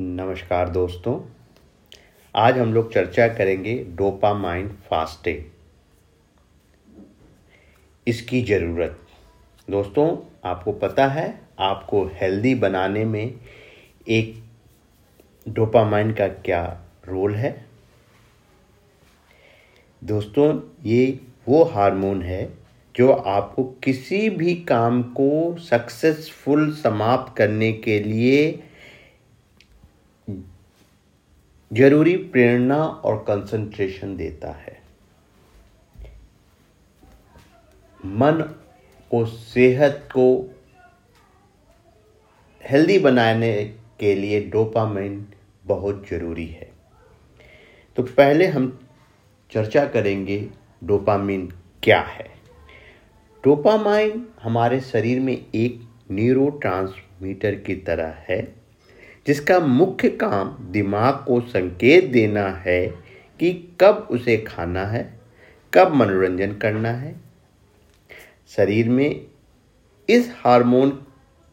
नमस्कार दोस्तों। आज हम लोग चर्चा करेंगे डोपामाइन फास्टिंग इसकी ज़रूरत। दोस्तों, आपको पता है, आपको हेल्दी बनाने में एक डोपामाइन का क्या रोल है? दोस्तों, ये वो हार्मोन है जो आपको किसी भी काम को सक्सेसफुल समाप्त करने के लिए ज़रूरी प्रेरणा और कंसंट्रेशन देता है। मन को, सेहत को हेल्दी बनाने के लिए डोपामाइन बहुत ज़रूरी है। तो पहले हम चर्चा करेंगे डोपामाइन क्या है। डोपामाइन हमारे शरीर में एक न्यूरो की तरह है। जिसका मुख्य काम दिमाग को संकेत देना है कि कब उसे खाना है, कब मनोरंजन करना है। शरीर में इस हार्मोन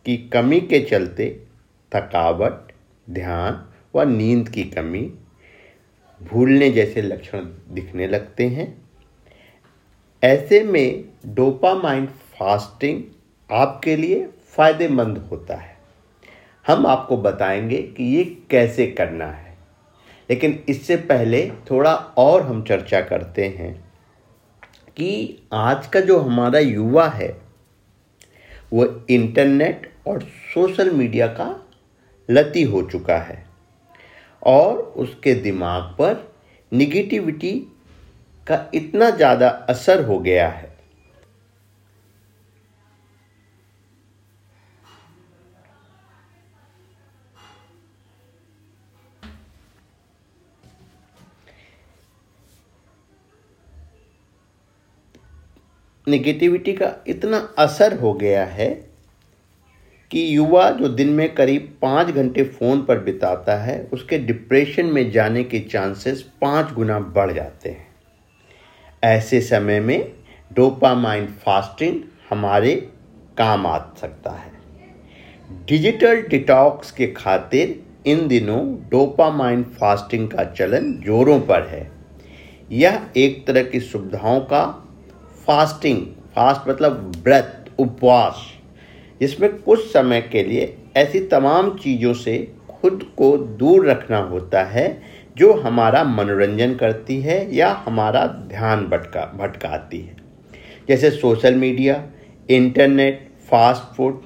की कमी के चलते थकावट, ध्यान व नींद की कमी भूलने जैसे लक्षण दिखने लगते हैं। ऐसे में डोपामाइन फास्टिंग आपके लिए फ़ायदेमंद होता है। हम आपको बताएँगे कि ये कैसे करना है। लेकिन इससे पहले थोड़ा और हम चर्चा करते हैं कि आज का जो हमारा युवा है, वो इंटरनेट और सोशल मीडिया का लती हो चुका है और उसके दिमाग पर निगेटिविटी का इतना ज़्यादा असर हो गया है। निगेटिविटी का इतना असर हो गया है कि युवा जो दिन में करीब पाँच घंटे फ़ोन पर बिताता है, उसके डिप्रेशन में जाने के चांसेस पाँच गुना बढ़ जाते हैं। ऐसे समय में डोपामाइन फास्टिंग हमारे काम आ सकता है। डिजिटल डिटॉक्स के खातिर इन दिनों डोपामाइन फास्टिंग का चलन जोरों पर है। यह एक तरह की सुविधाओं का फास्टिंग फास्ट मतलब व्रत उपवास। जिसमें कुछ समय के लिए ऐसी तमाम चीज़ों से खुद को दूर रखना होता है, जो हमारा मनोरंजन करती है या हमारा ध्यान भटका, भटकाती है। जैसे social media internet fast food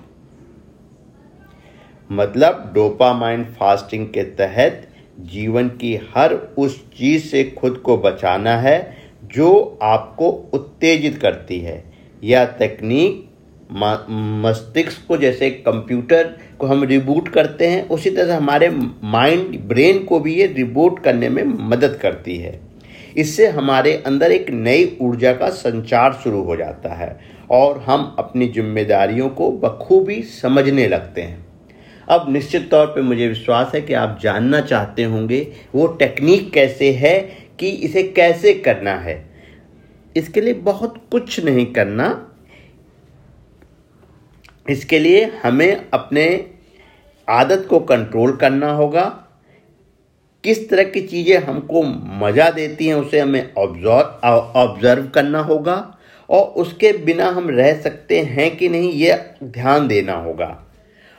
मतलब डोपामाइन फास्टिंग के तहत जीवन की हर उस चीज़ से खुद को बचाना है जो आपको उत्तेजित करती है। यह तकनीक मस्तिष्क को जैसे कंप्यूटर को हम रिबूट करते हैं, उसी तरह हमारे माइंड ब्रेन को भी ये रिबूट करने में मदद करती है। इससे हमारे अंदर एक नई ऊर्जा का संचार शुरू हो जाता है और हम अपनी जिम्मेदारियों को बखूबी समझने लगते हैं। अब निश्चित तौर पे मुझे विश्वास है कि आप जानना चाहते होंगे, वो टेक्निक कैसे है कि इसे कैसे करना है। इसके लिए बहुत कुछ नहीं करना। इसके लिए हमें अपने आदत को कंट्रोल करना होगा। किस तरह की चीज़ें हमको मज़ा देती हैं, उसे हमें ऑब्ज़र्व ऑब्ज़र्व करना होगा। और उसके बिना हम रह सकते हैं कि नहीं, ये ध्यान देना होगा।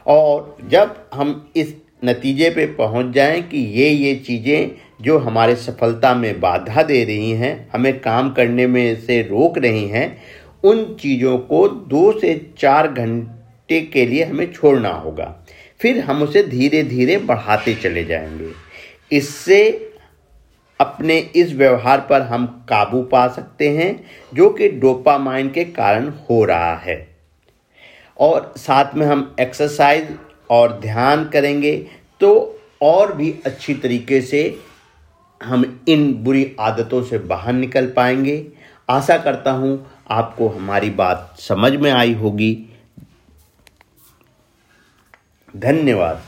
और जब हम इस नतीजे पे पहुँच जाएँ कि ये ये चीज़ें जो हमारे सफलता में बाधा दे रही हैं, हमें काम करने में से रोक रही हैं, उन चीज़ों को दो से चार घंटे के लिए हमें छोड़ना होगा। फिर हम उसे धीरे धीरे बढ़ाते चले जाएँगे। इससे अपने इस व्यवहार पर हम काबू पा सकते हैं, जो कि डोपामाइन के कारण हो रहा है। और साथ में हम एक्सरसाइज और ध्यान करेंगे तो और भी अच्छी तरीके से हम इन बुरी आदतों से बाहर निकल पाएँगे। आशा करता हूँ आपको हमारी बात समझ में आई होगी। धन्यवाद।